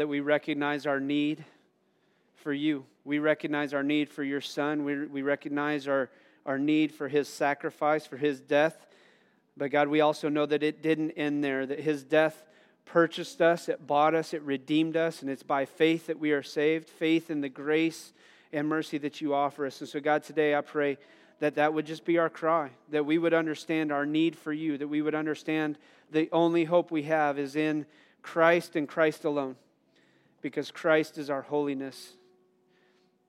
that we recognize our need for you. We recognize our need for your son. We, we recognize our, our need for his sacrifice, for his death. But God, we also know that it didn't end there, that his death purchased us, it bought us, it redeemed us, and it's by faith that we are saved, faith in the grace and mercy that you offer us. And so, God, today I pray that that would just be our cry, that we would understand our need for you, that we would understand the only hope we have is in Christ and Christ alone because Christ is our holiness.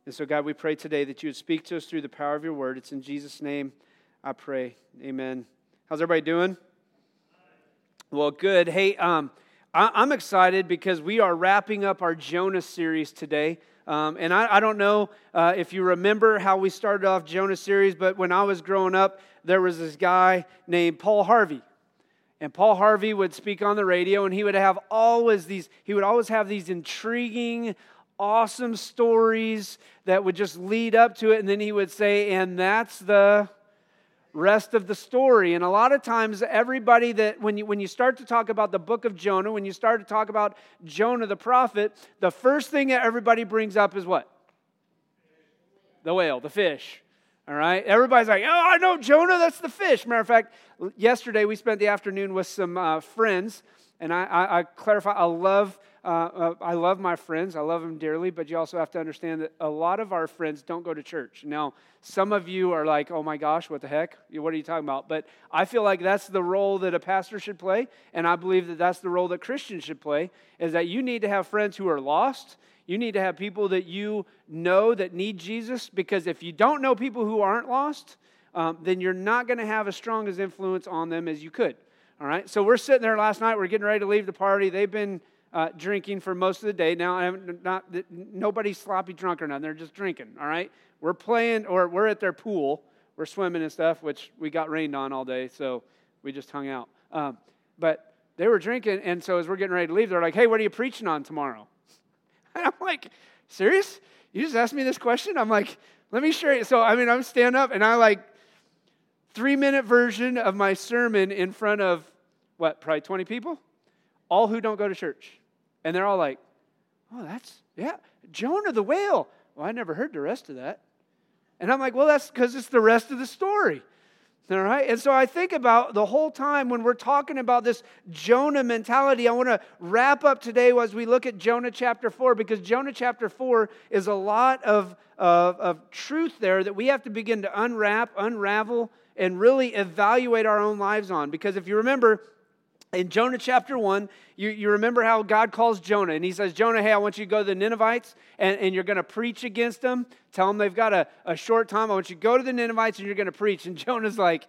And so, God, we pray today that you would speak to us through the power of your word. It's in Jesus' name I pray. Amen. How's everybody doing? Well, good. Hey, um, I, am excited because we are wrapping up our Jonah series today. Um, and I, I, don't know uh, if you remember how we started off Jonah series, but when I was growing up, there was this guy named Paul Harvey. And Paul Harvey would speak on the radio, and he would have always these, he would always have these intriguing, awesome stories that would just lead up to it. And then he would say, and that's the rest of the story. And a lot of times, everybody that, when you, when you start to talk about the book of Jonah, when you start to talk about Jonah the prophet, the first thing that everybody brings up is what? The whale, the fish. All right? Everybody's like, oh, I know Jonah, that's the fish. Matter of fact, yesterday we spent the afternoon with some uh, friends, and I, I, I, clarify, I love, uh, uh, I love my friends. I love them dearly, but you also have to understand that a lot of our friends don't go to church. Now, some of you are like, oh my gosh, what the heck? What are you talking about? But I feel like that's the role that a pastor should play, and I believe that that's the role that Christians should play, is that you need to have friends who are lost you need to have people that you know that need Jesus because if you don't know people who aren't lost, um, then you're not going to have as strong as influence on them as you could. All right. So we're sitting there last night. We're getting ready to leave the party. They've been uh, drinking for most of the day. Now, I'm not nobody's sloppy drunk or nothing. They're just drinking. All right. We're playing, or we're at their pool. We're swimming and stuff, which we got rained on all day, so we just hung out. Um, but they were drinking, and so as we're getting ready to leave, they're like, "Hey, what are you preaching on tomorrow?" And I'm like, serious? You just asked me this question? I'm like, let me share it. So, I mean, I'm stand up and I like three minute version of my sermon in front of what, probably 20 people? All who don't go to church. And they're all like, oh, that's, yeah, Jonah the whale. Well, I never heard the rest of that. And I'm like, well, that's because it's the rest of the story. All right? And so I think about the whole time when we're talking about this Jonah mentality. I want to wrap up today as we look at Jonah chapter 4, because Jonah chapter 4 is a lot of, of, of truth there that we have to begin to unwrap, unravel, and really evaluate our own lives on. Because if you remember, in Jonah chapter 1, you, you remember how God calls Jonah, and he says, Jonah, hey, I want you to go to the Ninevites, and, and you're going to preach against them. Tell them they've got a, a short time. I want you to go to the Ninevites, and you're going to preach. And Jonah's like,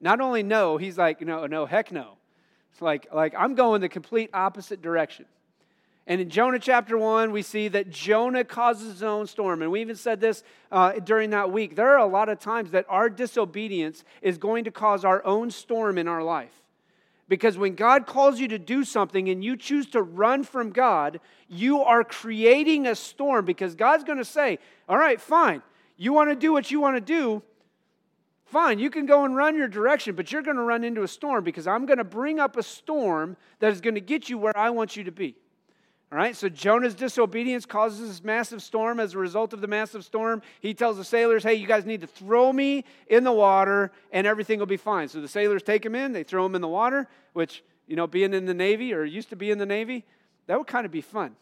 not only no, he's like, no, no, heck no. It's like, like I'm going the complete opposite direction. And in Jonah chapter 1, we see that Jonah causes his own storm. And we even said this uh, during that week. There are a lot of times that our disobedience is going to cause our own storm in our life. Because when God calls you to do something and you choose to run from God, you are creating a storm because God's going to say, All right, fine. You want to do what you want to do? Fine, you can go and run your direction, but you're going to run into a storm because I'm going to bring up a storm that is going to get you where I want you to be. All right, so Jonah's disobedience causes this massive storm. As a result of the massive storm, he tells the sailors, Hey, you guys need to throw me in the water and everything will be fine. So the sailors take him in, they throw him in the water, which, you know, being in the Navy or used to be in the Navy, that would kind of be fun.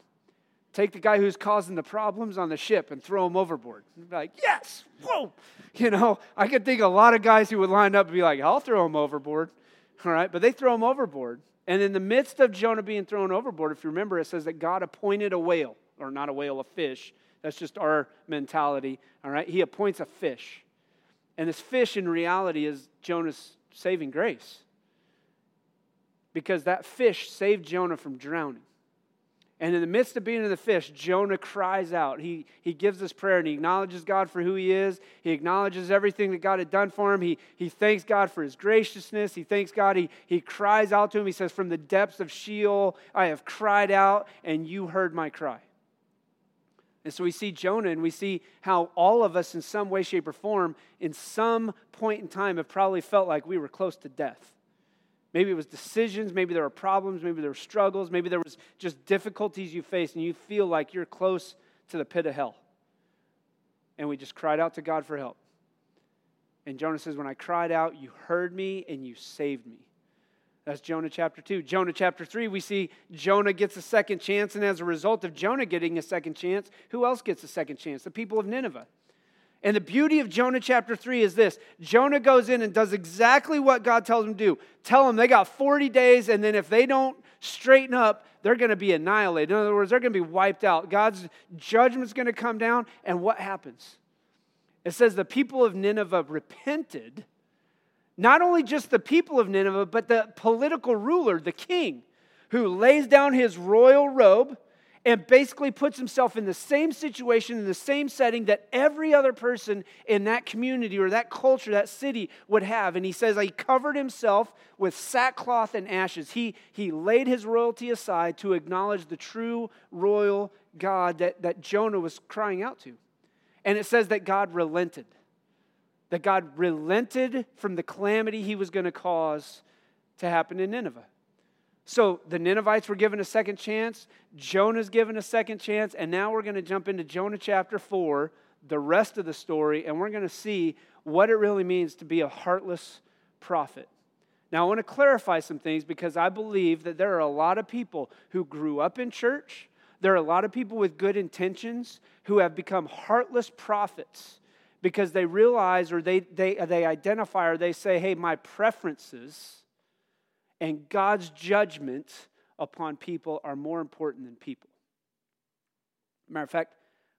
Take the guy who's causing the problems on the ship and throw him overboard. Like, Yes, whoa. You know, I could think a lot of guys who would line up and be like, I'll throw him overboard. All right, but they throw him overboard. And in the midst of Jonah being thrown overboard, if you remember, it says that God appointed a whale, or not a whale, a fish. That's just our mentality. All right? He appoints a fish. And this fish, in reality, is Jonah's saving grace. Because that fish saved Jonah from drowning. And in the midst of being in the fish, Jonah cries out. He, he gives this prayer and he acknowledges God for who he is. He acknowledges everything that God had done for him. He, he thanks God for his graciousness. He thanks God. He, he cries out to him. He says, From the depths of Sheol, I have cried out, and you heard my cry. And so we see Jonah and we see how all of us, in some way, shape, or form, in some point in time, have probably felt like we were close to death. Maybe it was decisions, maybe there were problems, maybe there were struggles, maybe there was just difficulties you faced and you feel like you're close to the pit of hell. And we just cried out to God for help. And Jonah says, When I cried out, you heard me and you saved me. That's Jonah chapter 2. Jonah chapter 3, we see Jonah gets a second chance, and as a result of Jonah getting a second chance, who else gets a second chance? The people of Nineveh. And the beauty of Jonah chapter 3 is this Jonah goes in and does exactly what God tells him to do. Tell them they got 40 days, and then if they don't straighten up, they're going to be annihilated. In other words, they're going to be wiped out. God's judgment's going to come down, and what happens? It says the people of Nineveh repented. Not only just the people of Nineveh, but the political ruler, the king, who lays down his royal robe and basically puts himself in the same situation, in the same setting that every other person in that community or that culture, that city would have. And he says he covered himself with sackcloth and ashes. He, he laid his royalty aside to acknowledge the true royal God that, that Jonah was crying out to. And it says that God relented, that God relented from the calamity he was going to cause to happen in Nineveh. So the Ninevites were given a second chance. Jonah's given a second chance. And now we're going to jump into Jonah chapter 4, the rest of the story, and we're going to see what it really means to be a heartless prophet. Now, I want to clarify some things because I believe that there are a lot of people who grew up in church. There are a lot of people with good intentions who have become heartless prophets because they realize or they, they, they identify or they say, hey, my preferences and God's judgment upon people are more important than people. Matter of fact,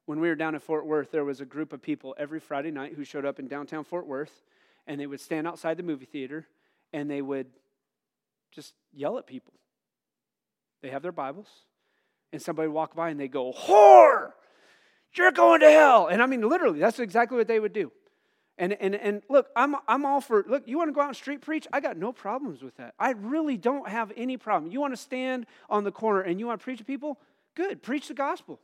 when we were down in Fort Worth, there was a group of people every Friday night who showed up in downtown Fort Worth, and they would stand outside the movie theater and they would just yell at people. They have their Bibles, and somebody would walk by and they go, Whore! You're going to hell! And I mean, literally, that's exactly what they would do. And, and, and look, I'm, I'm all for, look, you want to go out and street preach? I got no problems with that. I really don't have any problem. You want to stand on the corner and you want to preach to people? Good, preach the gospel.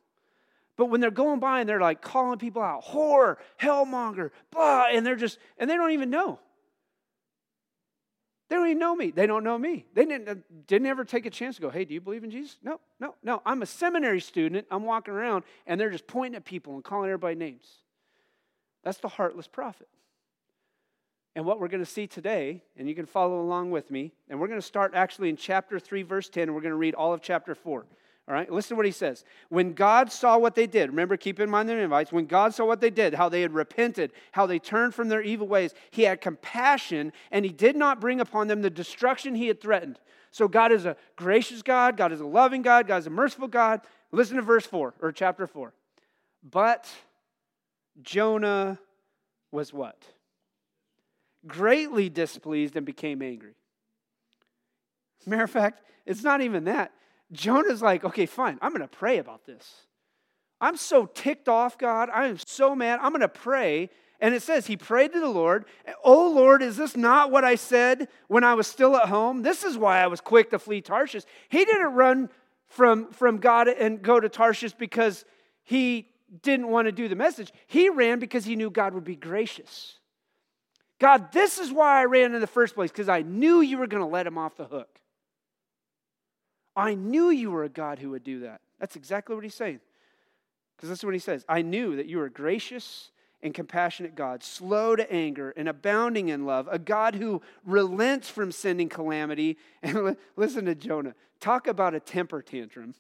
But when they're going by and they're like calling people out, whore, hellmonger, blah, and they're just, and they don't even know. They don't even know me. They don't know me. They didn't, uh, didn't ever take a chance to go, hey, do you believe in Jesus? No, no, no. I'm a seminary student. I'm walking around and they're just pointing at people and calling everybody names. That's the heartless prophet. And what we're going to see today, and you can follow along with me, and we're going to start actually in chapter 3, verse 10, and we're going to read all of chapter 4. All right, listen to what he says. When God saw what they did, remember, keep in mind the Ninevites. When God saw what they did, how they had repented, how they turned from their evil ways, he had compassion and he did not bring upon them the destruction he had threatened. So God is a gracious God, God is a loving God, God is a merciful God. Listen to verse 4 or chapter 4. But Jonah was what? Greatly displeased and became angry. Matter of fact, it's not even that. Jonah's like, okay, fine, I'm going to pray about this. I'm so ticked off, God. I am so mad. I'm going to pray. And it says, he prayed to the Lord, Oh Lord, is this not what I said when I was still at home? This is why I was quick to flee Tarshish. He didn't run from, from God and go to Tarshish because he didn't want to do the message. He ran because he knew God would be gracious. God, this is why I ran in the first place, because I knew you were going to let him off the hook. I knew you were a God who would do that. That's exactly what he's saying. Because this is what he says I knew that you were gracious and compassionate God, slow to anger and abounding in love, a God who relents from sending calamity. And listen to Jonah. Talk about a temper tantrum.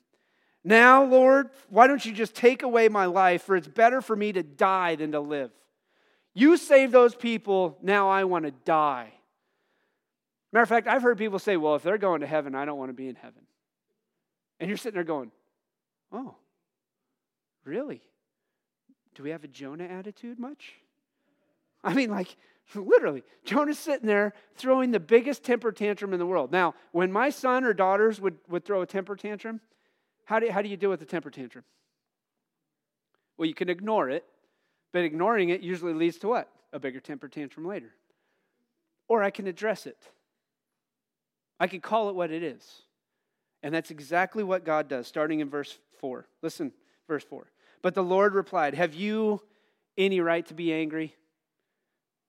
Now, Lord, why don't you just take away my life, for it's better for me to die than to live. You saved those people, now I want to die. Matter of fact, I've heard people say, well, if they're going to heaven, I don't want to be in heaven. And you're sitting there going, oh, really? Do we have a Jonah attitude much? I mean, like, literally, Jonah's sitting there throwing the biggest temper tantrum in the world. Now, when my son or daughters would, would throw a temper tantrum, how do, how do you deal with a temper tantrum? Well, you can ignore it, but ignoring it usually leads to what? A bigger temper tantrum later. Or I can address it. I can call it what it is. And that's exactly what God does, starting in verse 4. Listen, verse 4. But the Lord replied, Have you any right to be angry?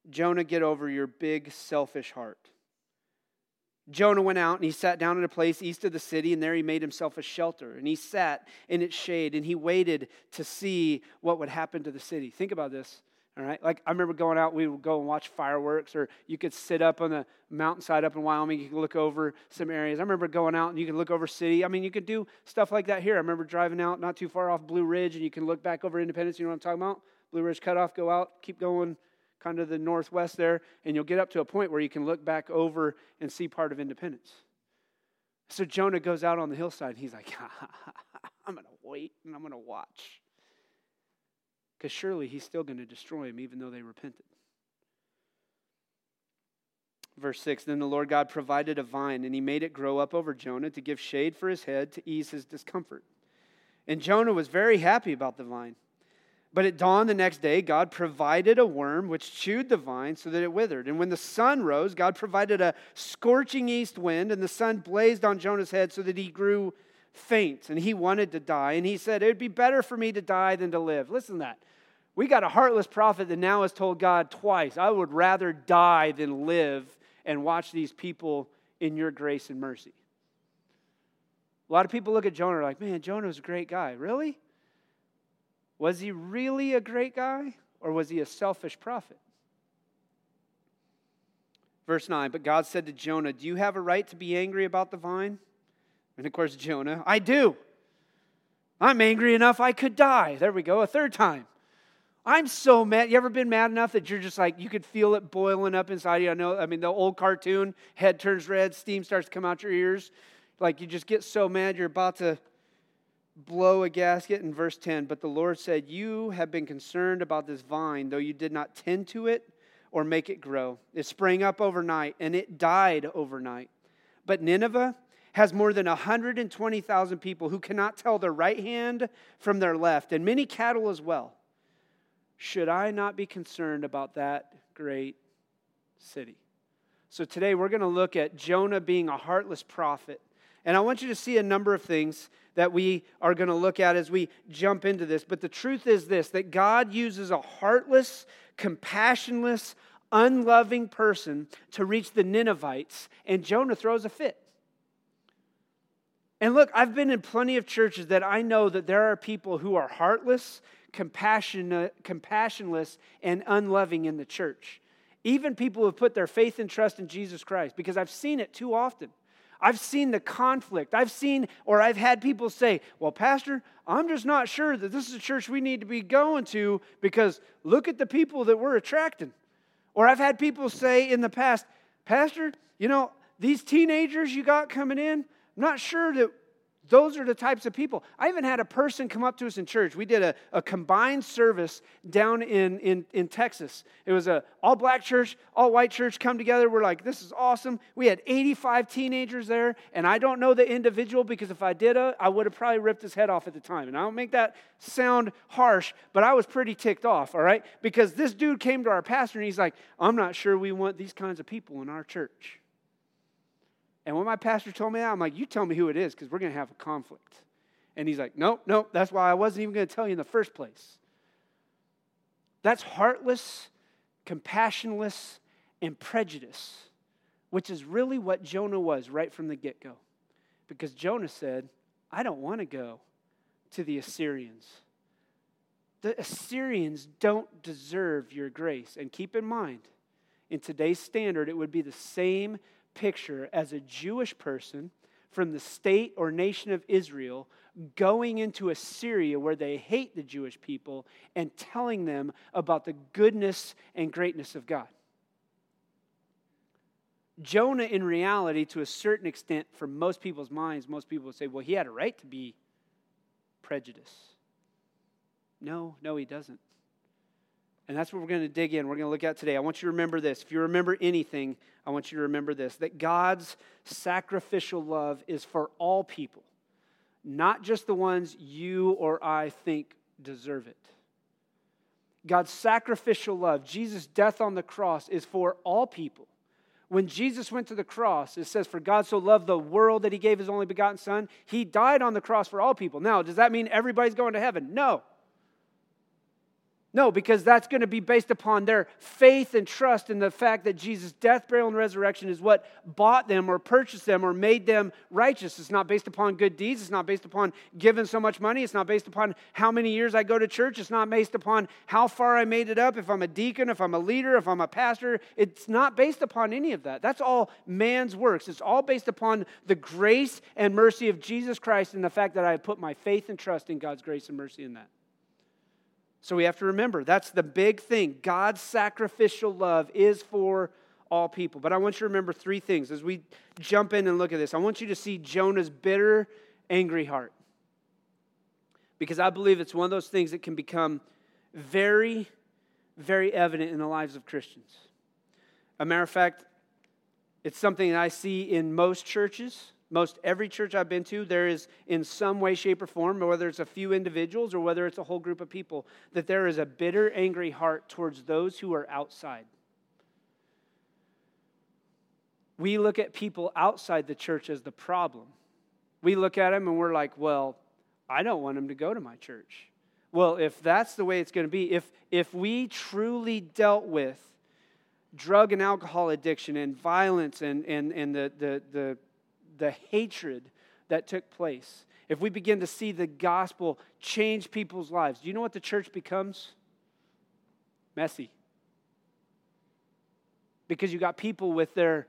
Jonah, get over your big selfish heart. Jonah went out and he sat down in a place east of the city, and there he made himself a shelter. And he sat in its shade and he waited to see what would happen to the city. Think about this. All right. Like I remember going out, we would go and watch fireworks, or you could sit up on the mountainside up in Wyoming. You could look over some areas. I remember going out and you could look over city. I mean, you could do stuff like that here. I remember driving out not too far off Blue Ridge, and you can look back over Independence. You know what I'm talking about? Blue Ridge Cutoff, go out, keep going kind of the northwest there, and you'll get up to a point where you can look back over and see part of Independence. So Jonah goes out on the hillside, and he's like, I'm going to wait and I'm going to watch. Because surely he's still going to destroy them, even though they repented. Verse 6 Then the Lord God provided a vine, and he made it grow up over Jonah to give shade for his head to ease his discomfort. And Jonah was very happy about the vine. But at dawn the next day, God provided a worm which chewed the vine so that it withered. And when the sun rose, God provided a scorching east wind, and the sun blazed on Jonah's head so that he grew faint and he wanted to die. And he said, It would be better for me to die than to live. Listen to that. We got a heartless prophet that now has told God twice, I would rather die than live and watch these people in your grace and mercy. A lot of people look at Jonah like, man, Jonah's a great guy. Really? Was he really a great guy or was he a selfish prophet? Verse 9, but God said to Jonah, Do you have a right to be angry about the vine? And of course, Jonah, I do. I'm angry enough I could die. There we go, a third time. I'm so mad. You ever been mad enough that you're just like, you could feel it boiling up inside you? I know, I mean, the old cartoon, head turns red, steam starts to come out your ears. Like you just get so mad you're about to blow a gasket in verse 10 but the lord said you have been concerned about this vine though you did not tend to it or make it grow. It sprang up overnight and it died overnight. But nineveh has more than 120000 people who cannot tell their right hand from their left and many cattle as well. Should i not be concerned about that great city? So today we're going to look at jonah being a heartless prophet and I want you to see a number of things that we are going to look at as we jump into this. But the truth is this that God uses a heartless, compassionless, unloving person to reach the Ninevites, and Jonah throws a fit. And look, I've been in plenty of churches that I know that there are people who are heartless, compassionate, compassionless, and unloving in the church. Even people who have put their faith and trust in Jesus Christ, because I've seen it too often. I've seen the conflict. I've seen, or I've had people say, Well, Pastor, I'm just not sure that this is a church we need to be going to because look at the people that we're attracting. Or I've had people say in the past, Pastor, you know, these teenagers you got coming in, I'm not sure that those are the types of people. I even had a person come up to us in church. We did a, a combined service down in, in, in Texas. It was a all black church, all white church come together. We're like, this is awesome. We had 85 teenagers there, and I don't know the individual because if I did, a, I would have probably ripped his head off at the time. And I don't make that sound harsh, but I was pretty ticked off, all right? Because this dude came to our pastor and he's like, I'm not sure we want these kinds of people in our church. And when my pastor told me that, I'm like, you tell me who it is because we're going to have a conflict. And he's like, nope, nope, that's why I wasn't even going to tell you in the first place. That's heartless, compassionless, and prejudice, which is really what Jonah was right from the get go. Because Jonah said, I don't want to go to the Assyrians. The Assyrians don't deserve your grace. And keep in mind, in today's standard, it would be the same picture as a Jewish person from the state or nation of Israel going into Assyria where they hate the Jewish people and telling them about the goodness and greatness of God. Jonah, in reality, to a certain extent, for most people's minds, most people would say, well, he had a right to be prejudiced. No, no, he doesn't. And that's what we're going to dig in. We're going to look at today. I want you to remember this. If you remember anything, I want you to remember this that God's sacrificial love is for all people, not just the ones you or I think deserve it. God's sacrificial love, Jesus' death on the cross, is for all people. When Jesus went to the cross, it says, For God so loved the world that he gave his only begotten Son. He died on the cross for all people. Now, does that mean everybody's going to heaven? No. No, because that's going to be based upon their faith and trust in the fact that Jesus' death, burial, and resurrection is what bought them or purchased them or made them righteous. It's not based upon good deeds. It's not based upon giving so much money. It's not based upon how many years I go to church. It's not based upon how far I made it up, if I'm a deacon, if I'm a leader, if I'm a pastor. It's not based upon any of that. That's all man's works. It's all based upon the grace and mercy of Jesus Christ and the fact that I have put my faith and trust in God's grace and mercy in that. So we have to remember that's the big thing. God's sacrificial love is for all people. But I want you to remember three things as we jump in and look at this. I want you to see Jonah's bitter, angry heart. Because I believe it's one of those things that can become very, very evident in the lives of Christians. A matter of fact, it's something that I see in most churches. Most every church I've been to, there is in some way, shape, or form, whether it's a few individuals or whether it's a whole group of people, that there is a bitter, angry heart towards those who are outside. We look at people outside the church as the problem. We look at them and we're like, well, I don't want them to go to my church. Well, if that's the way it's going to be, if, if we truly dealt with drug and alcohol addiction and violence and, and, and the, the, the the hatred that took place, if we begin to see the gospel change people's lives, do you know what the church becomes? Messy. Because you got people with their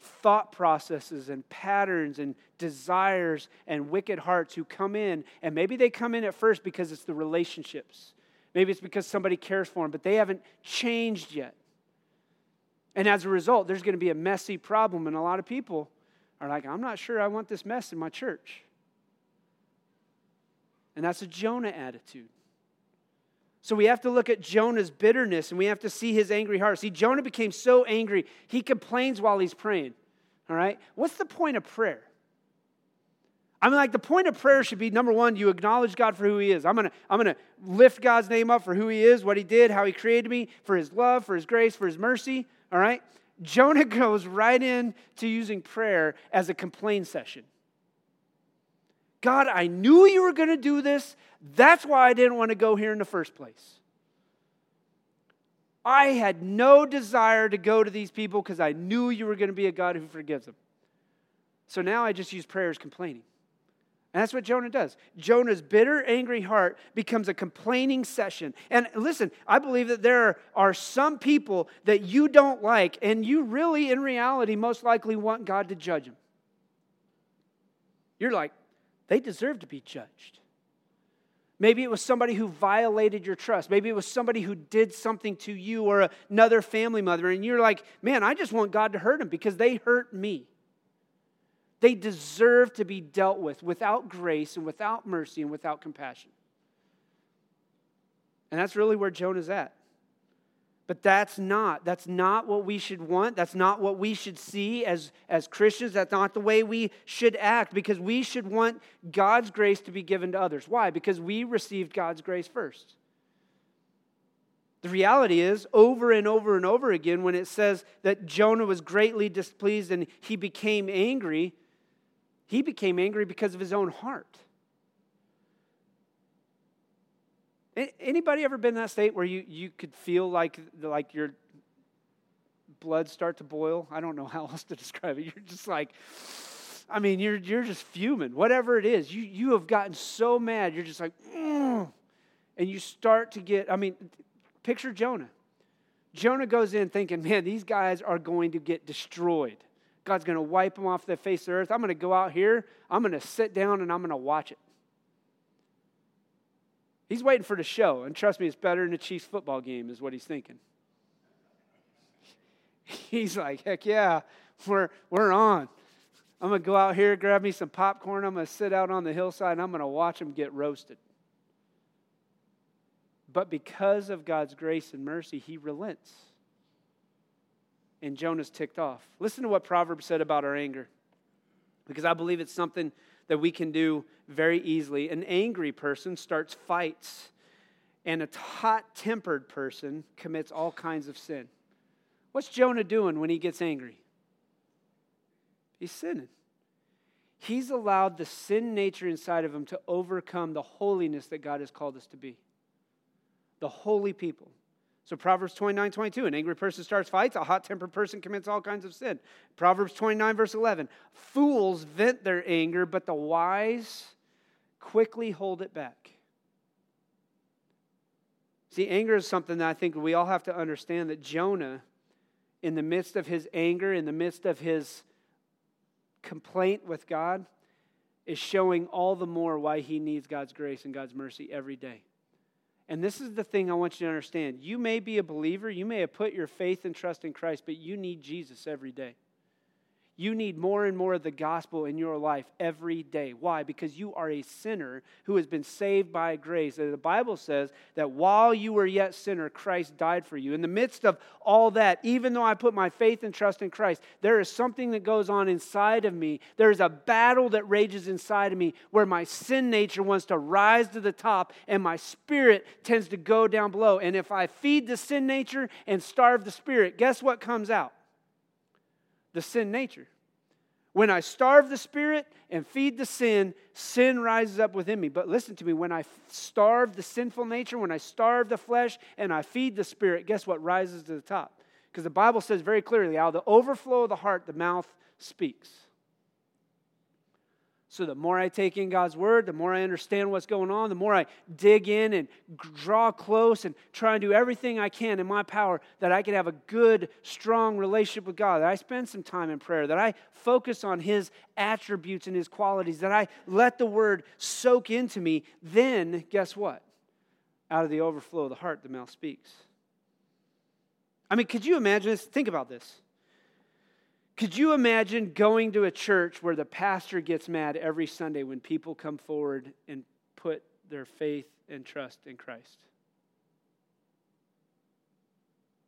thought processes and patterns and desires and wicked hearts who come in, and maybe they come in at first because it's the relationships. Maybe it's because somebody cares for them, but they haven't changed yet. And as a result, there's going to be a messy problem, and a lot of people are like, I'm not sure I want this mess in my church. And that's a Jonah attitude. So we have to look at Jonah's bitterness and we have to see his angry heart. See, Jonah became so angry, he complains while he's praying. All right? What's the point of prayer? I mean, like the point of prayer should be number one, you acknowledge God for who He is. I'm gonna, I'm gonna lift God's name up for who He is, what He did, how He created me, for His love, for His grace, for His mercy. All right? Jonah goes right in to using prayer as a complaint session. God, I knew you were going to do this. That's why I didn't want to go here in the first place. I had no desire to go to these people because I knew you were going to be a God who forgives them. So now I just use prayer as complaining. And that's what Jonah does. Jonah's bitter, angry heart becomes a complaining session. And listen, I believe that there are some people that you don't like, and you really, in reality, most likely want God to judge them. You're like, they deserve to be judged. Maybe it was somebody who violated your trust. Maybe it was somebody who did something to you or another family member, and you're like, man, I just want God to hurt them because they hurt me. They deserve to be dealt with without grace and without mercy and without compassion. And that's really where Jonah's at. But that's not. That's not what we should want. That's not what we should see as, as Christians. That's not the way we should act because we should want God's grace to be given to others. Why? Because we received God's grace first. The reality is, over and over and over again, when it says that Jonah was greatly displeased and he became angry, he became angry because of his own heart. Anybody ever been in that state where you, you could feel like, like your blood start to boil? I don't know how else to describe it. You're just like, I mean, you're, you're just fuming. Whatever it is, you, you have gotten so mad, you're just like, mm. and you start to get, I mean, picture Jonah. Jonah goes in thinking, man, these guys are going to get destroyed. God's going to wipe them off the face of the earth. I'm going to go out here, I'm going to sit down, and I'm going to watch it. He's waiting for the show, and trust me, it's better than a Chiefs football game, is what he's thinking. He's like, heck yeah, we're, we're on. I'm going to go out here, grab me some popcorn. I'm going to sit out on the hillside, and I'm going to watch them get roasted. But because of God's grace and mercy, he relents and Jonah's ticked off. Listen to what Proverbs said about our anger, because I believe it's something that we can do very easily. An angry person starts fights, and a hot tempered person commits all kinds of sin. What's Jonah doing when he gets angry? He's sinning. He's allowed the sin nature inside of him to overcome the holiness that God has called us to be. the holy people. So Proverbs 29, 22, an angry person starts fights, a hot tempered person commits all kinds of sin. Proverbs 29, verse 11, fools vent their anger, but the wise quickly hold it back. See, anger is something that I think we all have to understand that Jonah, in the midst of his anger, in the midst of his complaint with God, is showing all the more why he needs God's grace and God's mercy every day. And this is the thing I want you to understand. You may be a believer, you may have put your faith and trust in Christ, but you need Jesus every day. You need more and more of the gospel in your life every day. Why? Because you are a sinner who has been saved by grace. The Bible says that while you were yet sinner, Christ died for you. In the midst of all that, even though I put my faith and trust in Christ, there is something that goes on inside of me. There is a battle that rages inside of me where my sin nature wants to rise to the top and my spirit tends to go down below. And if I feed the sin nature and starve the spirit, guess what comes out? The sin nature. When I starve the spirit and feed the sin, sin rises up within me. But listen to me, when I starve the sinful nature, when I starve the flesh and I feed the spirit, guess what rises to the top? Because the Bible says very clearly, out of the overflow of the heart, the mouth speaks. So the more I take in God's word, the more I understand what's going on, the more I dig in and draw close and try and do everything I can in my power that I can have a good, strong relationship with God, that I spend some time in prayer, that I focus on His attributes and His qualities, that I let the word soak into me, then guess what? Out of the overflow of the heart, the mouth speaks. I mean, could you imagine this? Think about this. Could you imagine going to a church where the pastor gets mad every Sunday when people come forward and put their faith and trust in Christ?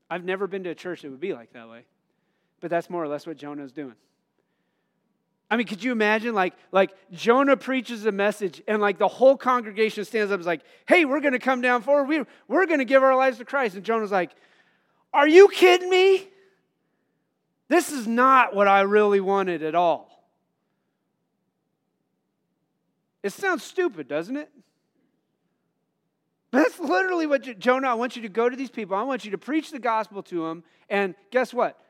I've never been to a church that would be like that way, but that's more or less what Jonah's doing. I mean, could you imagine like like Jonah preaches a message and like the whole congregation stands up and is like, "Hey, we're to come down forward. We, we're to give our lives to Christ." And Jonah's like, "Are you kidding me? This is not what I really wanted at all. It sounds stupid, doesn't it? But that's literally what Jonah, I want you to go to these people. I want you to preach the gospel to them. And guess what?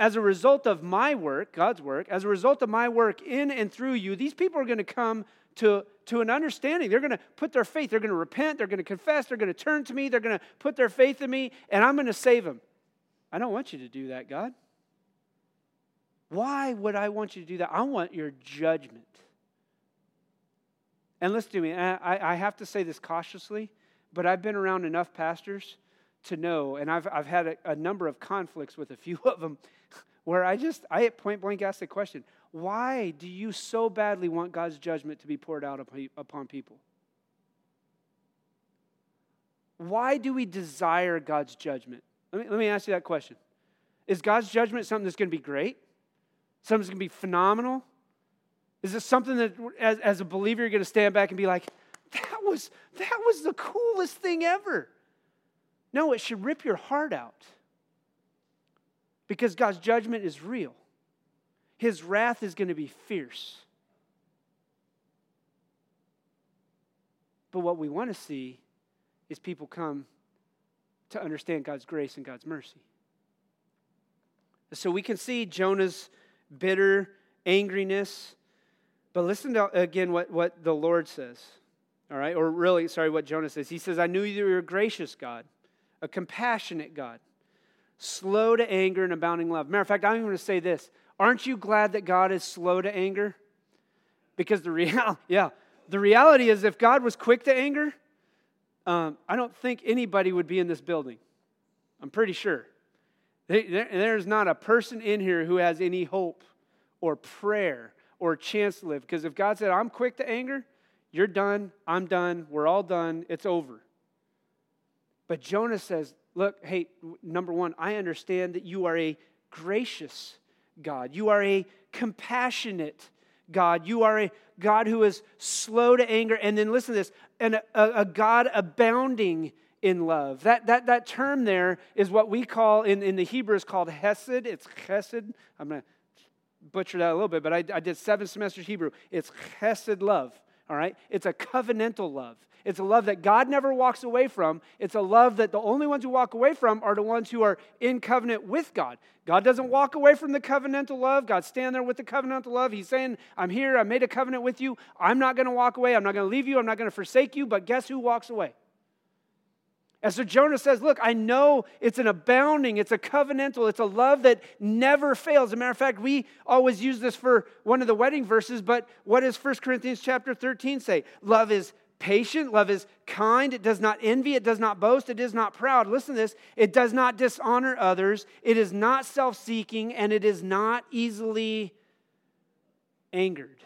As a result of my work, God's work, as a result of my work in and through you, these people are going to come to, to an understanding. They're going to put their faith, they're going to repent, they're going to confess, they're going to turn to me, they're going to put their faith in me, and I'm going to save them. I don't want you to do that, God. Why would I want you to do that? I want your judgment. And listen to me, I, I have to say this cautiously, but I've been around enough pastors to know, and I've, I've had a, a number of conflicts with a few of them where I just, I at point blank asked the question why do you so badly want God's judgment to be poured out upon people? Why do we desire God's judgment? Let me, let me ask you that question. Is God's judgment something that's going to be great? Something's going to be phenomenal? Is it something that, as, as a believer, you're going to stand back and be like, that was, that was the coolest thing ever? No, it should rip your heart out because God's judgment is real. His wrath is going to be fierce. But what we want to see is people come to understand God's grace and God's mercy. So we can see Jonah's bitter angriness. But listen to again what, what the Lord says. All right, or really, sorry, what Jonah says. He says, I knew you were a gracious God, a compassionate God, slow to anger and abounding love. Matter of fact, I'm going to say this. Aren't you glad that God is slow to anger? Because the real, yeah, the reality is if God was quick to anger, um, I don't think anybody would be in this building. I'm pretty sure. There's not a person in here who has any hope or prayer or chance to live. Because if God said, I'm quick to anger, you're done, I'm done, we're all done, it's over. But Jonah says, Look, hey, number one, I understand that you are a gracious God. You are a compassionate God. You are a God who is slow to anger. And then listen to this and a, a God abounding in love. That, that, that term there is what we call, in, in the Hebrew, is called hesed. It's chesed. I'm going to butcher that a little bit, but I, I did seven semesters Hebrew. It's chesed love. all right? It's a covenantal love. It's a love that God never walks away from. It's a love that the only ones who walk away from are the ones who are in covenant with God. God doesn't walk away from the covenantal love. God stand there with the covenantal love. He's saying, I'm here. I made a covenant with you. I'm not going to walk away. I'm not going to leave you. I'm not going to forsake you. But guess who walks away? And so Jonah says, Look, I know it's an abounding, it's a covenantal, it's a love that never fails. As a matter of fact, we always use this for one of the wedding verses, but what does 1 Corinthians chapter 13 say? Love is patient, love is kind, it does not envy, it does not boast, it is not proud. Listen to this it does not dishonor others, it is not self seeking, and it is not easily angered.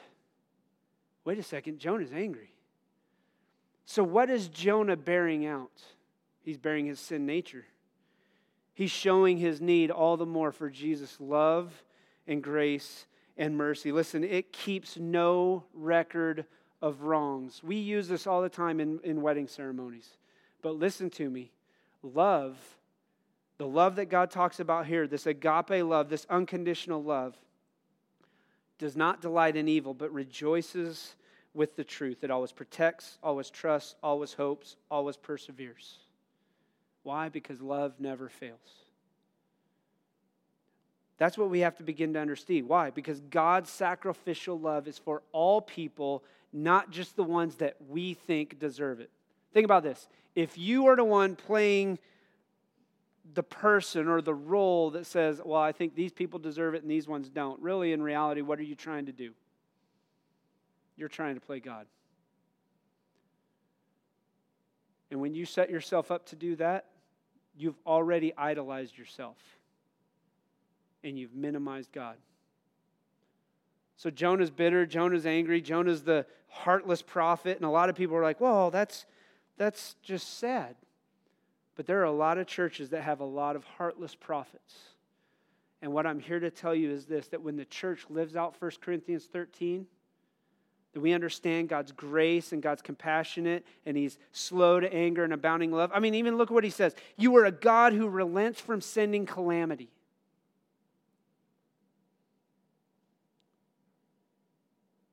Wait a second, Jonah's angry. So, what is Jonah bearing out? He's bearing his sin nature. He's showing his need all the more for Jesus' love and grace and mercy. Listen, it keeps no record of wrongs. We use this all the time in, in wedding ceremonies. But listen to me love, the love that God talks about here, this agape love, this unconditional love, does not delight in evil, but rejoices with the truth. It always protects, always trusts, always hopes, always perseveres. Why? Because love never fails. That's what we have to begin to understand. Why? Because God's sacrificial love is for all people, not just the ones that we think deserve it. Think about this. If you are the one playing the person or the role that says, well, I think these people deserve it and these ones don't, really, in reality, what are you trying to do? You're trying to play God. And when you set yourself up to do that, you've already idolized yourself and you've minimized God. So Jonah's bitter, Jonah's angry, Jonah's the heartless prophet, and a lot of people are like, well, that's, that's just sad. But there are a lot of churches that have a lot of heartless prophets. And what I'm here to tell you is this that when the church lives out 1 Corinthians 13, that we understand God's grace and God's compassionate and He's slow to anger and abounding love. I mean, even look at what He says You are a God who relents from sending calamity.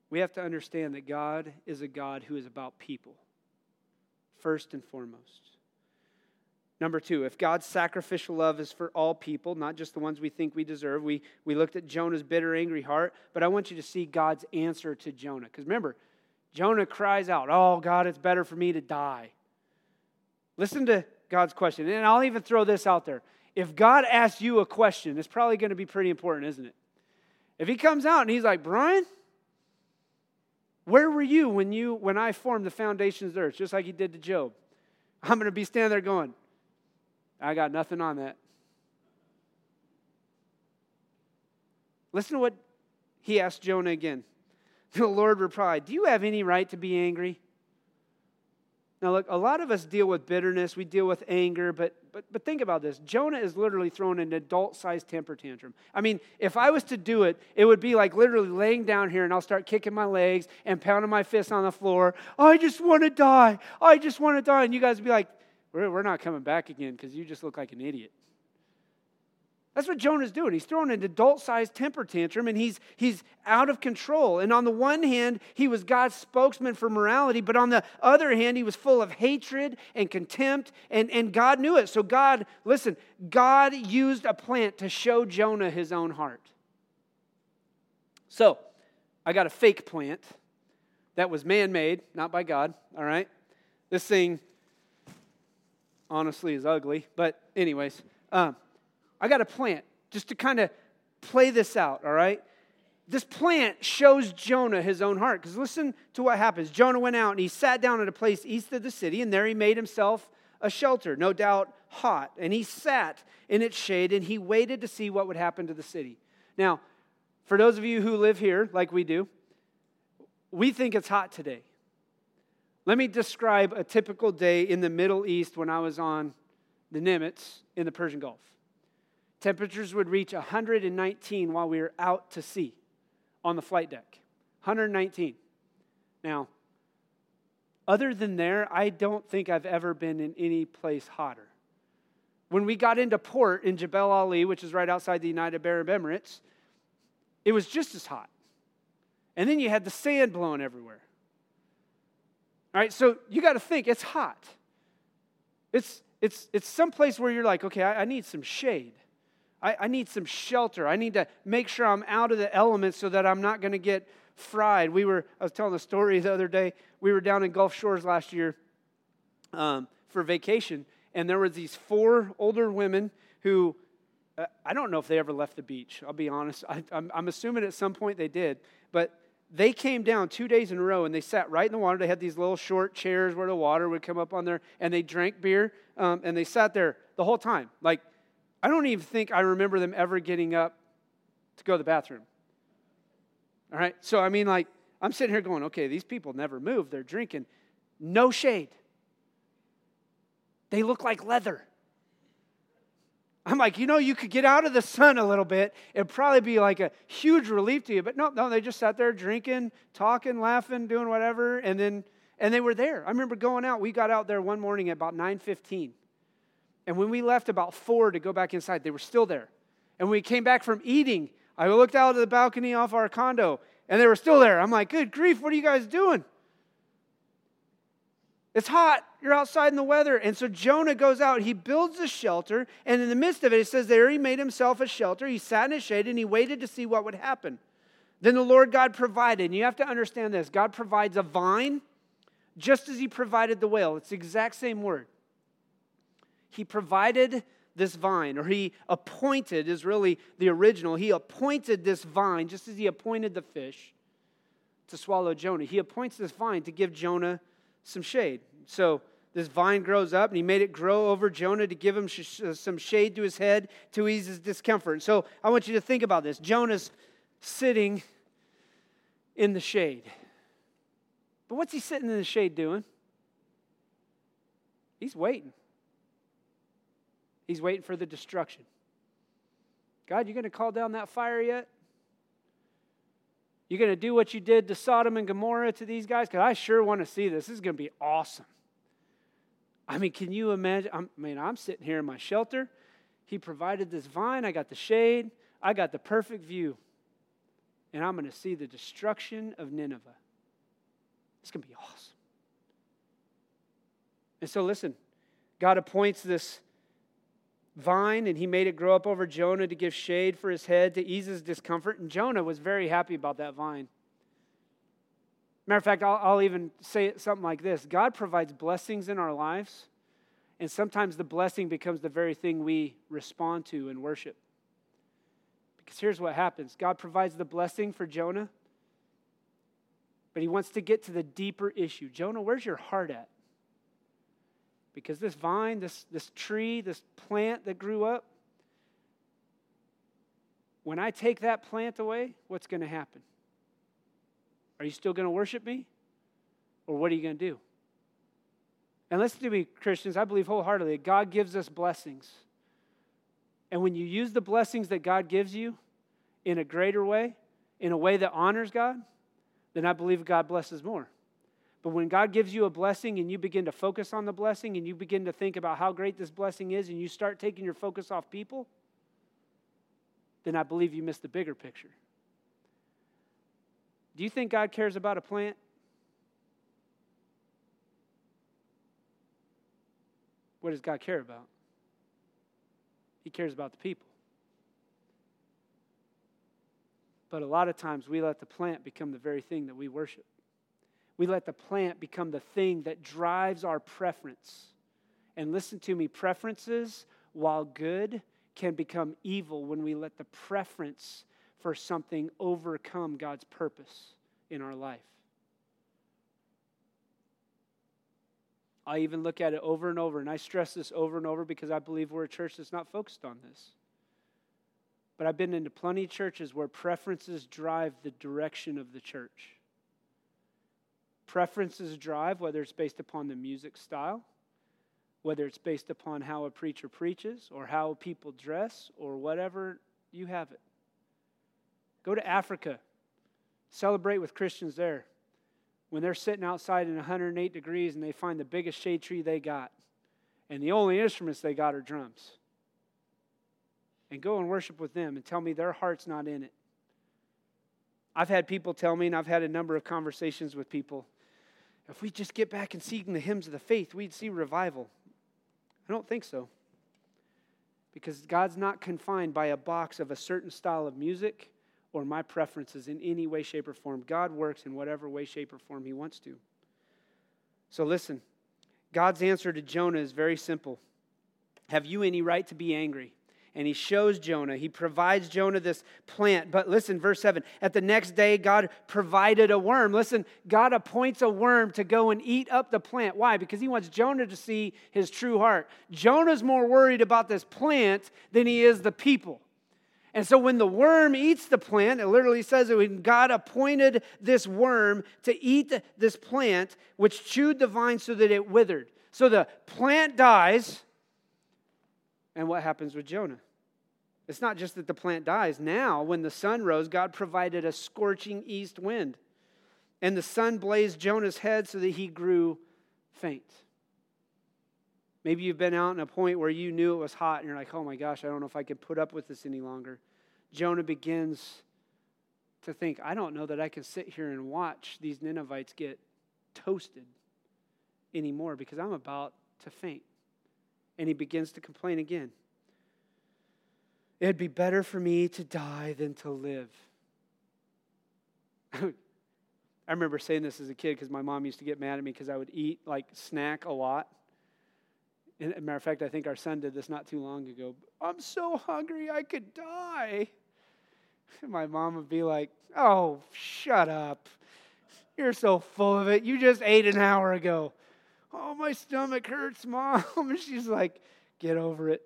We have to understand that God is a God who is about people, first and foremost. Number two, if God's sacrificial love is for all people, not just the ones we think we deserve, we, we looked at Jonah's bitter, angry heart, but I want you to see God's answer to Jonah. Because remember, Jonah cries out, Oh, God, it's better for me to die. Listen to God's question. And I'll even throw this out there. If God asks you a question, it's probably going to be pretty important, isn't it? If he comes out and he's like, Brian, where were you when you when I formed the foundations of the earth, just like he did to Job? I'm going to be standing there going, I got nothing on that. Listen to what he asked Jonah again. The Lord replied, Do you have any right to be angry? Now, look, a lot of us deal with bitterness, we deal with anger, but, but, but think about this. Jonah is literally throwing an adult sized temper tantrum. I mean, if I was to do it, it would be like literally laying down here and I'll start kicking my legs and pounding my fists on the floor. I just want to die. I just want to die. And you guys would be like, we're, we're not coming back again because you just look like an idiot. That's what Jonah's doing. He's throwing an adult sized temper tantrum and he's, he's out of control. And on the one hand, he was God's spokesman for morality, but on the other hand, he was full of hatred and contempt, and, and God knew it. So, God, listen, God used a plant to show Jonah his own heart. So, I got a fake plant that was man made, not by God, all right? This thing honestly is ugly. But, anyways, um, I got a plant just to kind of play this out, all right? This plant shows Jonah his own heart. Because listen to what happens. Jonah went out and he sat down at a place east of the city, and there he made himself a shelter, no doubt hot. And he sat in its shade and he waited to see what would happen to the city. Now, for those of you who live here, like we do, we think it's hot today. Let me describe a typical day in the Middle East when I was on the Nimitz in the Persian Gulf. Temperatures would reach 119 while we were out to sea on the flight deck. 119. Now, other than there, I don't think I've ever been in any place hotter. When we got into port in Jebel Ali, which is right outside the United Arab Emirates, it was just as hot. And then you had the sand blowing everywhere. All right, so you got to think it's hot. It's, it's, it's someplace where you're like, okay, I, I need some shade. I, I need some shelter. I need to make sure I'm out of the elements so that I'm not going to get fried. We were, I was telling a story the other day. We were down in Gulf Shores last year um, for vacation, and there were these four older women who uh, I don't know if they ever left the beach. I'll be honest. I, I'm, I'm assuming at some point they did, but they came down two days in a row and they sat right in the water. They had these little short chairs where the water would come up on there, and they drank beer, um, and they sat there the whole time. Like, I don't even think I remember them ever getting up to go to the bathroom. All right? So, I mean, like, I'm sitting here going, okay, these people never move. They're drinking. No shade. They look like leather. I'm like, you know, you could get out of the sun a little bit. It'd probably be like a huge relief to you. But no, no, they just sat there drinking, talking, laughing, doing whatever, and then and they were there. I remember going out. We got out there one morning at about 9:15. And when we left about 4 to go back inside, they were still there. And when we came back from eating, I looked out of the balcony off our condo, and they were still there. I'm like, good grief, what are you guys doing? It's hot. You're outside in the weather. And so Jonah goes out. He builds a shelter. And in the midst of it, it says there he made himself a shelter. He sat in a shade and he waited to see what would happen. Then the Lord God provided. And you have to understand this God provides a vine just as he provided the whale. It's the exact same word. He provided this vine, or he appointed, is really the original. He appointed this vine just as he appointed the fish to swallow Jonah. He appoints this vine to give Jonah some shade. So this vine grows up, and he made it grow over Jonah to give him sh- some shade to his head to ease his discomfort. So I want you to think about this. Jonah's sitting in the shade. But what's he sitting in the shade doing? He's waiting. He's waiting for the destruction. God, you going to call down that fire yet? You going to do what you did to Sodom and Gomorrah to these guys? Because I sure want to see this. This is going to be awesome. I mean, can you imagine? I'm, I mean, I'm sitting here in my shelter. He provided this vine. I got the shade. I got the perfect view. And I'm going to see the destruction of Nineveh. It's going to be awesome. And so, listen, God appoints this vine and he made it grow up over Jonah to give shade for his head to ease his discomfort. And Jonah was very happy about that vine. Matter of fact, I'll, I'll even say something like this God provides blessings in our lives, and sometimes the blessing becomes the very thing we respond to in worship. Because here's what happens God provides the blessing for Jonah, but he wants to get to the deeper issue. Jonah, where's your heart at? Because this vine, this, this tree, this plant that grew up, when I take that plant away, what's going to happen? Are you still going to worship me? Or what are you going to do? And to me, Christians, I believe wholeheartedly that God gives us blessings. And when you use the blessings that God gives you in a greater way, in a way that honors God, then I believe God blesses more. But when God gives you a blessing and you begin to focus on the blessing and you begin to think about how great this blessing is and you start taking your focus off people, then I believe you miss the bigger picture. Do you think God cares about a plant? What does God care about? He cares about the people. But a lot of times we let the plant become the very thing that we worship. We let the plant become the thing that drives our preference. And listen to me preferences, while good, can become evil when we let the preference for something overcome God's purpose in our life. I even look at it over and over, and I stress this over and over because I believe we're a church that's not focused on this. But I've been into plenty of churches where preferences drive the direction of the church preferences drive, whether it's based upon the music style, whether it's based upon how a preacher preaches, or how people dress, or whatever you have it. Go to Africa, celebrate with Christians there. When they're sitting outside in 108 degrees and they find the biggest shade tree they got, and the only instruments they got are drums. And go and worship with them and tell me their heart's not in it. I've had people tell me, and I've had a number of conversations with people if we just get back and sing the hymns of the faith, we'd see revival. I don't think so. Because God's not confined by a box of a certain style of music or my preferences in any way, shape, or form. God works in whatever way, shape, or form He wants to. So listen, God's answer to Jonah is very simple Have you any right to be angry? And he shows Jonah. He provides Jonah this plant. But listen, verse 7 at the next day, God provided a worm. Listen, God appoints a worm to go and eat up the plant. Why? Because he wants Jonah to see his true heart. Jonah's more worried about this plant than he is the people. And so when the worm eats the plant, it literally says that when God appointed this worm to eat this plant, which chewed the vine so that it withered. So the plant dies and what happens with Jonah? It's not just that the plant dies. Now, when the sun rose, God provided a scorching east wind. And the sun blazed Jonah's head so that he grew faint. Maybe you've been out in a point where you knew it was hot and you're like, oh my gosh, I don't know if I can put up with this any longer. Jonah begins to think, I don't know that I can sit here and watch these Ninevites get toasted anymore because I'm about to faint and he begins to complain again. It'd be better for me to die than to live. I remember saying this as a kid because my mom used to get mad at me because I would eat, like, snack a lot. And, matter of fact, I think our son did this not too long ago. I'm so hungry, I could die. And my mom would be like, Oh, shut up. You're so full of it. You just ate an hour ago. Oh, my stomach hurts, mom. And she's like, Get over it.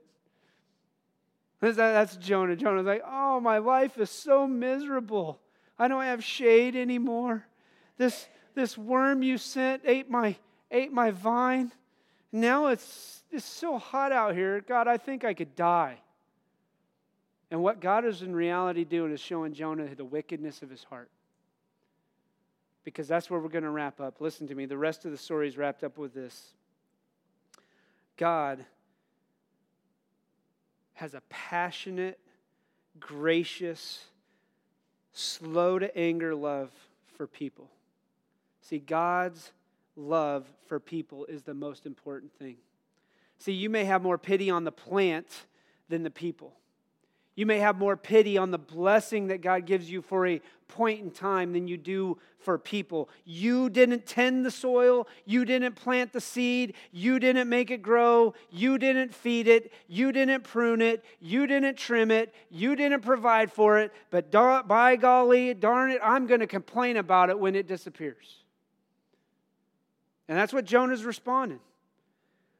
That's Jonah. Jonah's like, Oh, my life is so miserable. I don't have shade anymore. This, this worm you sent ate my, ate my vine. Now it's, it's so hot out here. God, I think I could die. And what God is in reality doing is showing Jonah the wickedness of his heart because that's where we're going to wrap up. Listen to me. The rest of the story is wrapped up with this God has a passionate, gracious, slow to anger love for people. See, God's love for people is the most important thing. See, you may have more pity on the plant than the people. You may have more pity on the blessing that God gives you for a point in time than you do for people. You didn't tend the soil. You didn't plant the seed. You didn't make it grow. You didn't feed it. You didn't prune it. You didn't trim it. You didn't provide for it. But by golly, darn it, I'm going to complain about it when it disappears. And that's what Jonah's responding.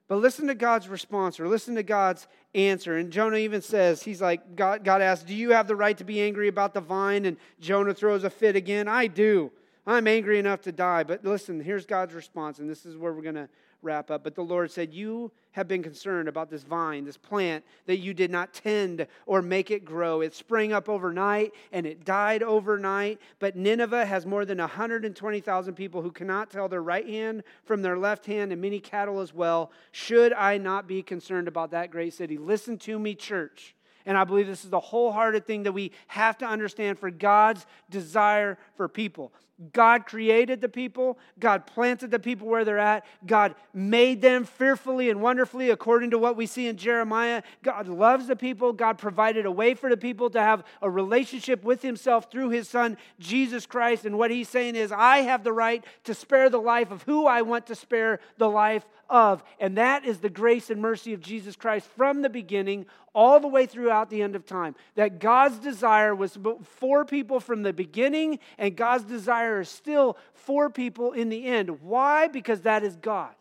But listen to God's response or listen to God's answer. And Jonah even says, He's like, God, God asks, Do you have the right to be angry about the vine? And Jonah throws a fit again. I do. I'm angry enough to die. But listen, here's God's response, and this is where we're going to wrap up. But the Lord said, You have been concerned about this vine, this plant that you did not tend or make it grow. It sprang up overnight and it died overnight. But Nineveh has more than 120,000 people who cannot tell their right hand from their left hand and many cattle as well. Should I not be concerned about that great city? Listen to me, church. And I believe this is the wholehearted thing that we have to understand for God's desire for people. God created the people. God planted the people where they're at. God made them fearfully and wonderfully according to what we see in Jeremiah. God loves the people. God provided a way for the people to have a relationship with Himself through His Son, Jesus Christ. And what He's saying is, I have the right to spare the life of who I want to spare the life of. And that is the grace and mercy of Jesus Christ from the beginning all the way throughout the end of time. That God's desire was for people from the beginning, and God's desire is still for people in the end. Why? Because that is God.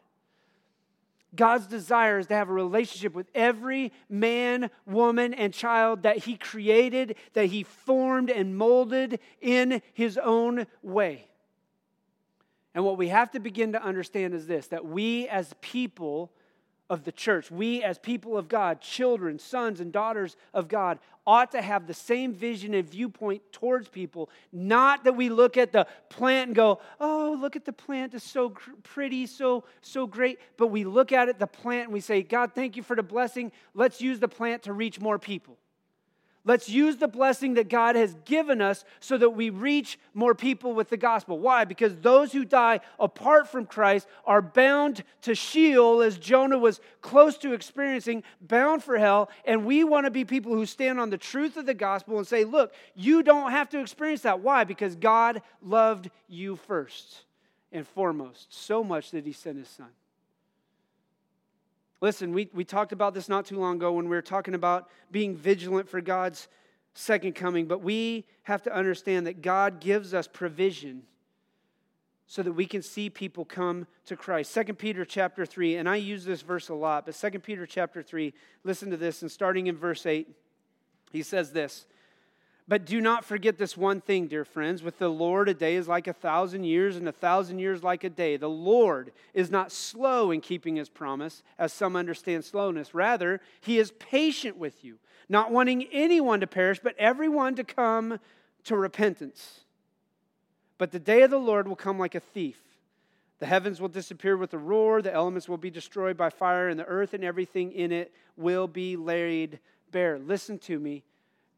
God's desire is to have a relationship with every man, woman, and child that He created, that He formed and molded in His own way. And what we have to begin to understand is this that we as people of the church, we as people of God, children, sons, and daughters of God, ought to have the same vision and viewpoint towards people. Not that we look at the plant and go, oh, look at the plant, it's so pretty, so, so great. But we look at it, the plant, and we say, God, thank you for the blessing. Let's use the plant to reach more people. Let's use the blessing that God has given us so that we reach more people with the gospel. Why? Because those who die apart from Christ are bound to Sheol, as Jonah was close to experiencing, bound for hell. And we want to be people who stand on the truth of the gospel and say, look, you don't have to experience that. Why? Because God loved you first and foremost, so much that he sent his son. Listen, we, we talked about this not too long ago when we were talking about being vigilant for God's second coming, but we have to understand that God gives us provision so that we can see people come to Christ. 2 Peter chapter 3, and I use this verse a lot, but 2 Peter chapter 3, listen to this, and starting in verse 8, he says this but do not forget this one thing, dear friends. With the Lord, a day is like a thousand years, and a thousand years like a day. The Lord is not slow in keeping his promise, as some understand slowness. Rather, he is patient with you, not wanting anyone to perish, but everyone to come to repentance. But the day of the Lord will come like a thief. The heavens will disappear with a roar, the elements will be destroyed by fire, and the earth and everything in it will be laid bare. Listen to me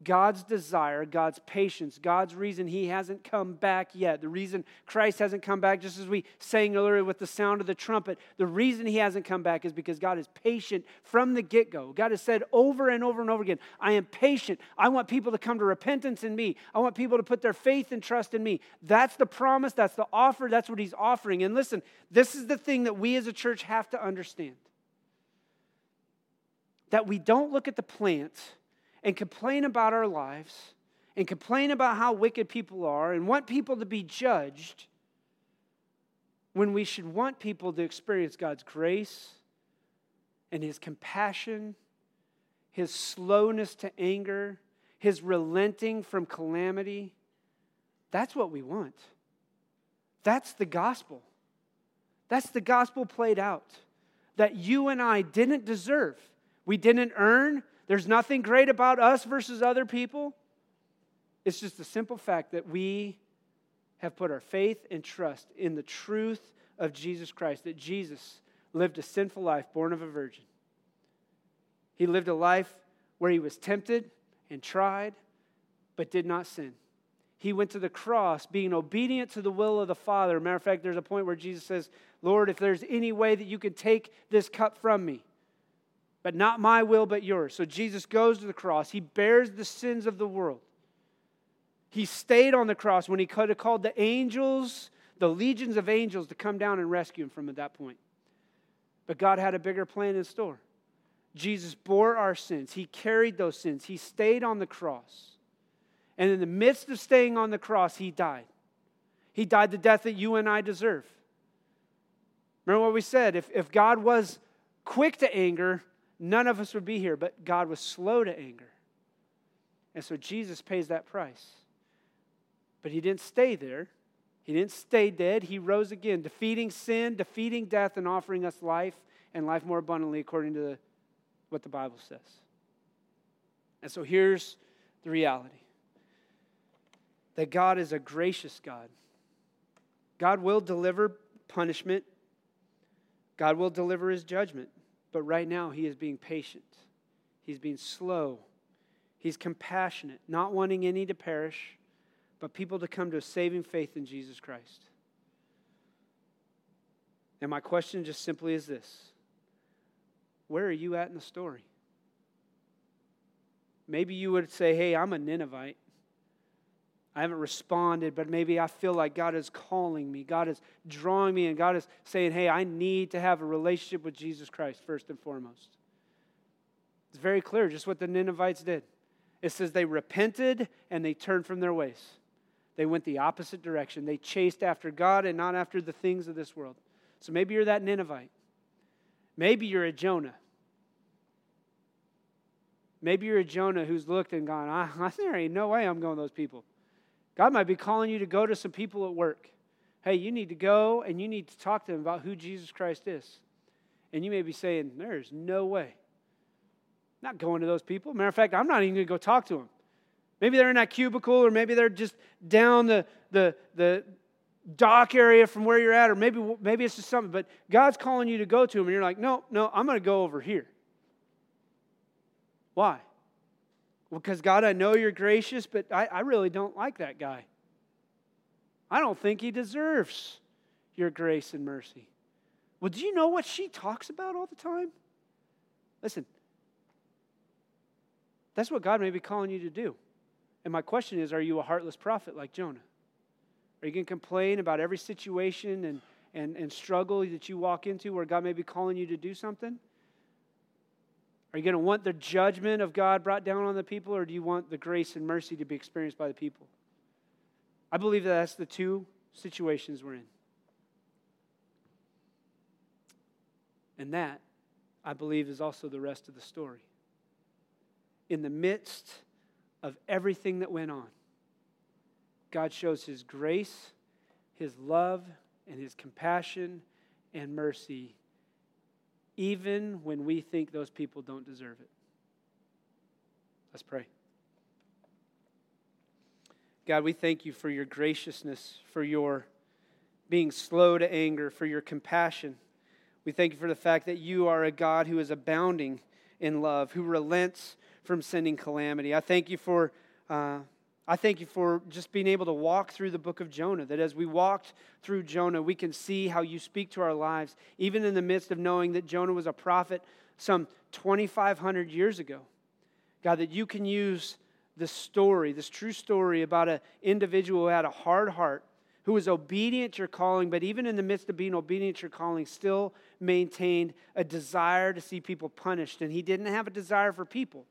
God's desire, God's patience, God's reason he hasn't come back yet, the reason Christ hasn't come back, just as we sang earlier with the sound of the trumpet, the reason he hasn't come back is because God is patient from the get go. God has said over and over and over again, I am patient. I want people to come to repentance in me. I want people to put their faith and trust in me. That's the promise, that's the offer, that's what he's offering. And listen, this is the thing that we as a church have to understand that we don't look at the plant and complain about our lives and complain about how wicked people are and want people to be judged when we should want people to experience God's grace and His compassion, His slowness to anger, His relenting from calamity. That's what we want. That's the gospel. That's the gospel played out that you and I didn't deserve. We didn't earn, there's nothing great about us versus other people. It's just the simple fact that we have put our faith and trust in the truth of Jesus Christ, that Jesus lived a sinful life born of a virgin. He lived a life where he was tempted and tried, but did not sin. He went to the cross being obedient to the will of the Father. Matter of fact, there's a point where Jesus says, Lord, if there's any way that you could take this cup from me, but not my will, but yours. So Jesus goes to the cross. He bears the sins of the world. He stayed on the cross when he could have called the angels, the legions of angels, to come down and rescue him from at that point. But God had a bigger plan in store. Jesus bore our sins, He carried those sins, He stayed on the cross. And in the midst of staying on the cross, He died. He died the death that you and I deserve. Remember what we said? If, if God was quick to anger, none of us would be here, but God was slow to anger. And so Jesus pays that price. But he didn't stay there. He didn't stay dead. He rose again, defeating sin, defeating death, and offering us life and life more abundantly according to the, what the Bible says. And so here's the reality that God is a gracious God. God will deliver punishment, God will deliver his judgment. But right now, he is being patient. He's being slow. He's compassionate, not wanting any to perish, but people to come to a saving faith in Jesus Christ. And my question just simply is this Where are you at in the story? Maybe you would say, Hey, I'm a Ninevite. I haven't responded, but maybe I feel like God is calling me. God is drawing me, and God is saying, Hey, I need to have a relationship with Jesus Christ first and foremost. It's very clear just what the Ninevites did. It says they repented and they turned from their ways. They went the opposite direction. They chased after God and not after the things of this world. So maybe you're that Ninevite. Maybe you're a Jonah. Maybe you're a Jonah who's looked and gone, ah, there ain't no way I'm going those people. God might be calling you to go to some people at work. Hey, you need to go and you need to talk to them about who Jesus Christ is. And you may be saying, There's no way. I'm not going to those people. Matter of fact, I'm not even going to go talk to them. Maybe they're in that cubicle, or maybe they're just down the, the, the dock area from where you're at, or maybe, maybe it's just something. But God's calling you to go to them, and you're like, No, no, I'm going to go over here. Why? Because, God, I know you're gracious, but I, I really don't like that guy. I don't think he deserves your grace and mercy. Well, do you know what she talks about all the time? Listen, that's what God may be calling you to do. And my question is are you a heartless prophet like Jonah? Are you going to complain about every situation and, and, and struggle that you walk into where God may be calling you to do something? Are you going to want the judgment of God brought down on the people, or do you want the grace and mercy to be experienced by the people? I believe that that's the two situations we're in. And that, I believe, is also the rest of the story. In the midst of everything that went on, God shows His grace, His love, and His compassion and mercy, even when we think those people don't deserve it. Let's pray. God, we thank you for your graciousness, for your being slow to anger, for your compassion. We thank you for the fact that you are a God who is abounding in love, who relents from sending calamity. I thank you for. Uh, I thank you for just being able to walk through the book of Jonah, that as we walked through Jonah, we can see how you speak to our lives, even in the midst of knowing that Jonah was a prophet some 2,500 years ago. God, that you can use this story, this true story about an individual who had a hard heart, who was obedient to your calling, but even in the midst of being obedient to your calling, still maintained a desire to see people punished. And he didn't have a desire for people,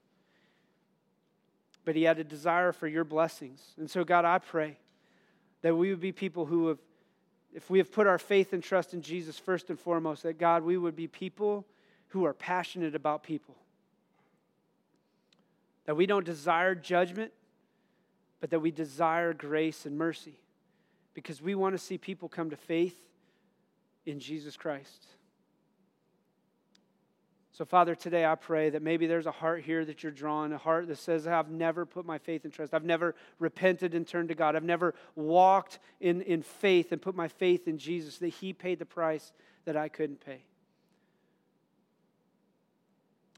but he had a desire for your blessings. And so, God, I pray that we would be people who have, if we have put our faith and trust in Jesus first and foremost, that God, we would be people who are passionate about people that we don't desire judgment, but that we desire grace and mercy because we want to see people come to faith in Jesus Christ. So, Father, today I pray that maybe there's a heart here that you're drawing, a heart that says, I've never put my faith and trust. I've never repented and turned to God. I've never walked in, in faith and put my faith in Jesus, that He paid the price that I couldn't pay.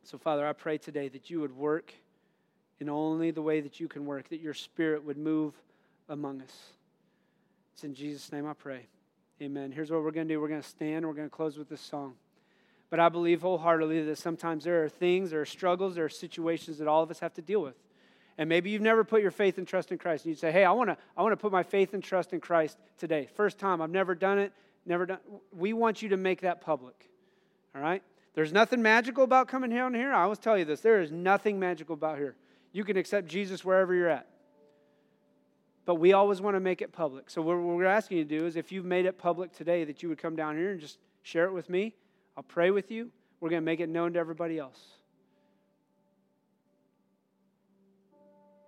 So, Father, I pray today that you would work in only the way that you can work, that your spirit would move among us. It's in Jesus' name I pray. Amen. Here's what we're going to do we're going to stand, we're going to close with this song. But I believe wholeheartedly that sometimes there are things, there are struggles, there are situations that all of us have to deal with. And maybe you've never put your faith and trust in Christ. And you say, hey, I want to I want to put my faith and trust in Christ today. First time, I've never done it, never done. We want you to make that public. All right? There's nothing magical about coming down here. I always tell you this. There is nothing magical about here. You can accept Jesus wherever you're at. But we always want to make it public. So, what we're asking you to do is if you've made it public today, that you would come down here and just share it with me. I'll pray with you. We're going to make it known to everybody else.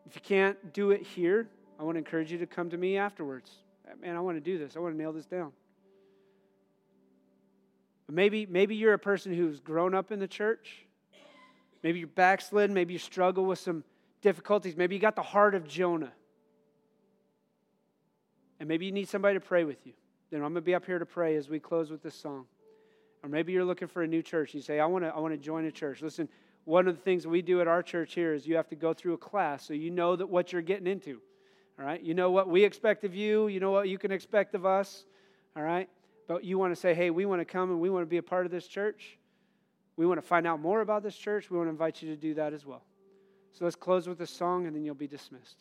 If you can't do it here, I want to encourage you to come to me afterwards. Man, I want to do this. I want to nail this down. But maybe, maybe you're a person who's grown up in the church. Maybe you're backslidden. Maybe you struggle with some difficulties. Maybe you got the heart of Jonah. And maybe you need somebody to pray with you. Then I'm going to be up here to pray as we close with this song. Or maybe you're looking for a new church. You say, I want to, I want to join a church. Listen, one of the things we do at our church here is you have to go through a class so you know that what you're getting into. All right? You know what we expect of you, you know what you can expect of us. All right? But you want to say, hey, we want to come and we want to be a part of this church. We want to find out more about this church. We want to invite you to do that as well. So let's close with a song and then you'll be dismissed.